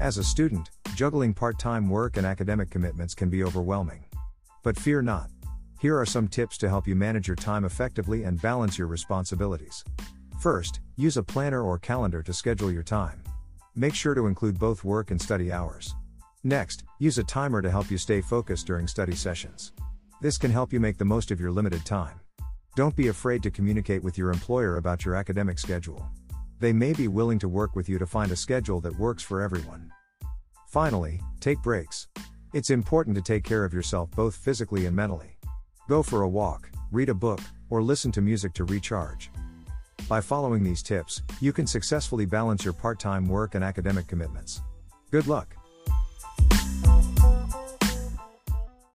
As a student, juggling part time work and academic commitments can be overwhelming. But fear not. Here are some tips to help you manage your time effectively and balance your responsibilities. First, use a planner or calendar to schedule your time. Make sure to include both work and study hours. Next, use a timer to help you stay focused during study sessions. This can help you make the most of your limited time. Don't be afraid to communicate with your employer about your academic schedule. They may be willing to work with you to find a schedule that works for everyone. Finally, take breaks. It's important to take care of yourself both physically and mentally. Go for a walk, read a book, or listen to music to recharge. By following these tips, you can successfully balance your part time work and academic commitments. Good luck!